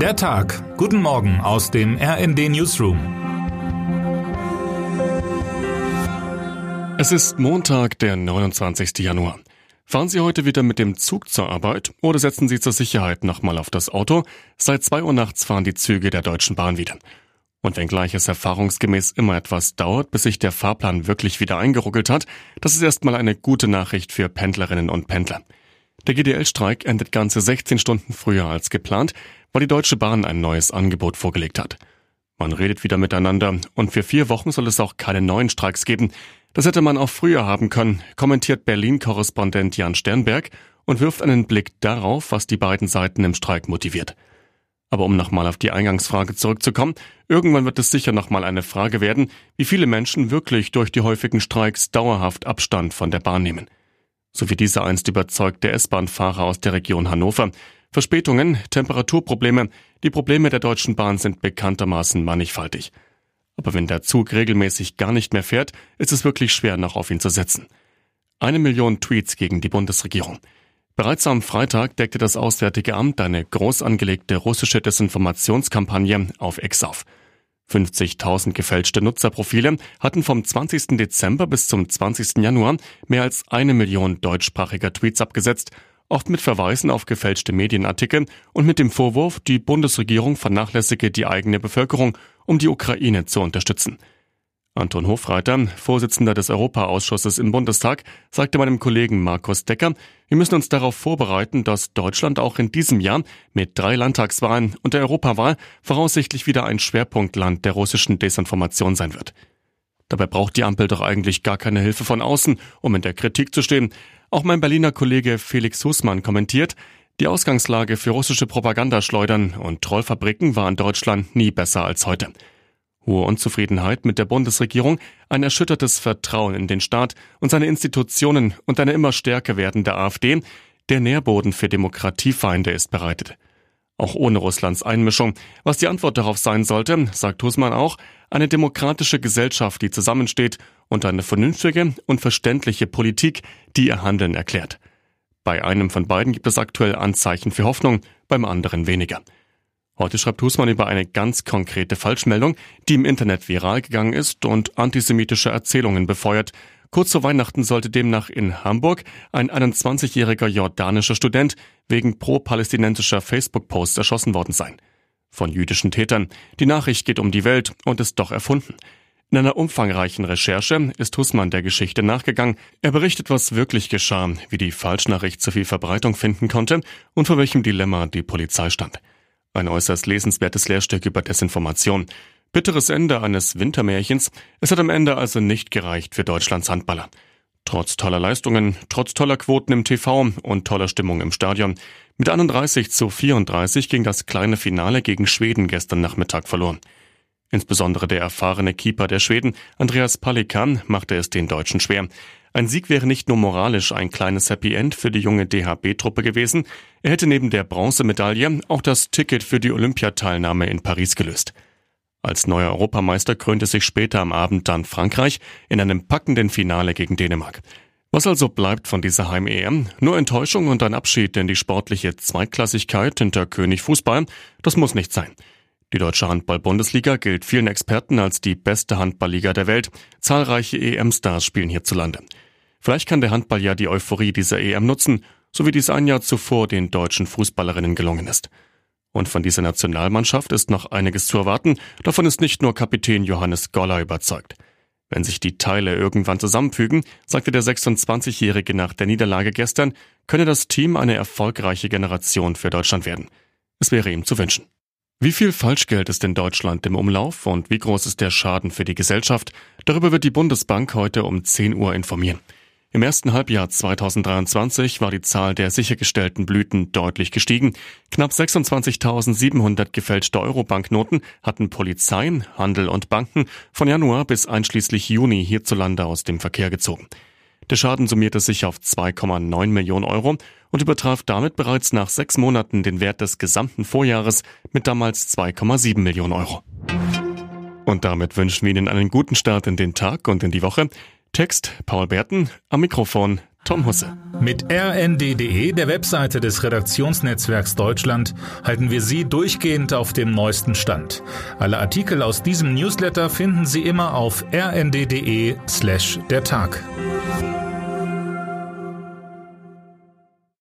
Der Tag. Guten Morgen aus dem RND Newsroom. Es ist Montag, der 29. Januar. Fahren Sie heute wieder mit dem Zug zur Arbeit oder setzen Sie zur Sicherheit nochmal auf das Auto? Seit zwei Uhr nachts fahren die Züge der Deutschen Bahn wieder. Und wenngleich es erfahrungsgemäß immer etwas dauert, bis sich der Fahrplan wirklich wieder eingeruckelt hat, das ist erstmal eine gute Nachricht für Pendlerinnen und Pendler. Der GDL-Streik endet ganze 16 Stunden früher als geplant, weil die Deutsche Bahn ein neues Angebot vorgelegt hat. Man redet wieder miteinander und für vier Wochen soll es auch keine neuen Streiks geben. Das hätte man auch früher haben können, kommentiert Berlin-Korrespondent Jan Sternberg und wirft einen Blick darauf, was die beiden Seiten im Streik motiviert. Aber um nochmal auf die Eingangsfrage zurückzukommen, irgendwann wird es sicher nochmal eine Frage werden, wie viele Menschen wirklich durch die häufigen Streiks dauerhaft Abstand von der Bahn nehmen so wie dieser einst überzeugte S-Bahn-Fahrer aus der Region Hannover. Verspätungen, Temperaturprobleme, die Probleme der Deutschen Bahn sind bekanntermaßen mannigfaltig. Aber wenn der Zug regelmäßig gar nicht mehr fährt, ist es wirklich schwer, noch auf ihn zu setzen. Eine Million Tweets gegen die Bundesregierung. Bereits am Freitag deckte das Auswärtige Amt eine groß angelegte russische Desinformationskampagne auf X auf. 50.000 gefälschte Nutzerprofile hatten vom 20. Dezember bis zum 20. Januar mehr als eine Million deutschsprachiger Tweets abgesetzt, oft mit Verweisen auf gefälschte Medienartikel und mit dem Vorwurf, die Bundesregierung vernachlässige die eigene Bevölkerung, um die Ukraine zu unterstützen. Anton Hofreiter, Vorsitzender des Europaausschusses im Bundestag, sagte meinem Kollegen Markus Decker, wir müssen uns darauf vorbereiten, dass Deutschland auch in diesem Jahr mit drei Landtagswahlen und der Europawahl voraussichtlich wieder ein Schwerpunktland der russischen Desinformation sein wird. Dabei braucht die Ampel doch eigentlich gar keine Hilfe von außen, um in der Kritik zu stehen. Auch mein Berliner Kollege Felix Husmann kommentiert, die Ausgangslage für russische Propagandaschleudern und Trollfabriken war in Deutschland nie besser als heute. Hohe Unzufriedenheit mit der Bundesregierung, ein erschüttertes Vertrauen in den Staat und seine Institutionen und eine immer stärker werdende AfD, der Nährboden für Demokratiefeinde ist bereitet. Auch ohne Russlands Einmischung. Was die Antwort darauf sein sollte, sagt Husmann auch, eine demokratische Gesellschaft, die zusammensteht und eine vernünftige und verständliche Politik, die ihr Handeln erklärt. Bei einem von beiden gibt es aktuell Anzeichen für Hoffnung, beim anderen weniger. Heute schreibt Husmann über eine ganz konkrete Falschmeldung, die im Internet viral gegangen ist und antisemitische Erzählungen befeuert. Kurz vor Weihnachten sollte demnach in Hamburg ein 21-jähriger jordanischer Student wegen pro-palästinensischer Facebook-Posts erschossen worden sein. Von jüdischen Tätern. Die Nachricht geht um die Welt und ist doch erfunden. In einer umfangreichen Recherche ist Husmann der Geschichte nachgegangen. Er berichtet, was wirklich geschah, wie die Falschnachricht zu viel Verbreitung finden konnte und vor welchem Dilemma die Polizei stand. Ein äußerst lesenswertes Lehrstück über Desinformation. Bitteres Ende eines Wintermärchens. Es hat am Ende also nicht gereicht für Deutschlands Handballer. Trotz toller Leistungen, trotz toller Quoten im TV und toller Stimmung im Stadion. Mit 31 zu 34 ging das kleine Finale gegen Schweden gestern Nachmittag verloren. Insbesondere der erfahrene Keeper der Schweden, Andreas Palikan, machte es den Deutschen schwer. Ein Sieg wäre nicht nur moralisch ein kleines Happy End für die junge DHB-Truppe gewesen, er hätte neben der Bronzemedaille auch das Ticket für die Olympiateilnahme in Paris gelöst. Als neuer Europameister krönte sich später am Abend dann Frankreich in einem packenden Finale gegen Dänemark. Was also bleibt von dieser Heim-EM? Nur Enttäuschung und ein Abschied in die sportliche Zweitklassigkeit hinter König Fußball? Das muss nicht sein. Die deutsche Handball-Bundesliga gilt vielen Experten als die beste Handballliga der Welt. Zahlreiche EM-Stars spielen hierzulande. Vielleicht kann der Handball ja die Euphorie dieser EM nutzen, so wie dies ein Jahr zuvor den deutschen Fußballerinnen gelungen ist. Und von dieser Nationalmannschaft ist noch einiges zu erwarten. Davon ist nicht nur Kapitän Johannes Goller überzeugt. Wenn sich die Teile irgendwann zusammenfügen, sagte der 26-Jährige nach der Niederlage gestern, könne das Team eine erfolgreiche Generation für Deutschland werden. Es wäre ihm zu wünschen. Wie viel Falschgeld ist in Deutschland im Umlauf und wie groß ist der Schaden für die Gesellschaft? Darüber wird die Bundesbank heute um 10 Uhr informieren. Im ersten Halbjahr 2023 war die Zahl der sichergestellten Blüten deutlich gestiegen. Knapp 26.700 gefälschte Euro-Banknoten hatten Polizeien, Handel und Banken von Januar bis einschließlich Juni hierzulande aus dem Verkehr gezogen. Der Schaden summierte sich auf 2,9 Millionen Euro und übertraf damit bereits nach sechs Monaten den Wert des gesamten Vorjahres mit damals 2,7 Millionen Euro. Und damit wünschen wir Ihnen einen guten Start in den Tag und in die Woche. Text Paul Berten, am Mikrofon Tom Husse. Mit rnd.de, der Webseite des Redaktionsnetzwerks Deutschland, halten wir Sie durchgehend auf dem neuesten Stand. Alle Artikel aus diesem Newsletter finden Sie immer auf rnd.de slash der Tag.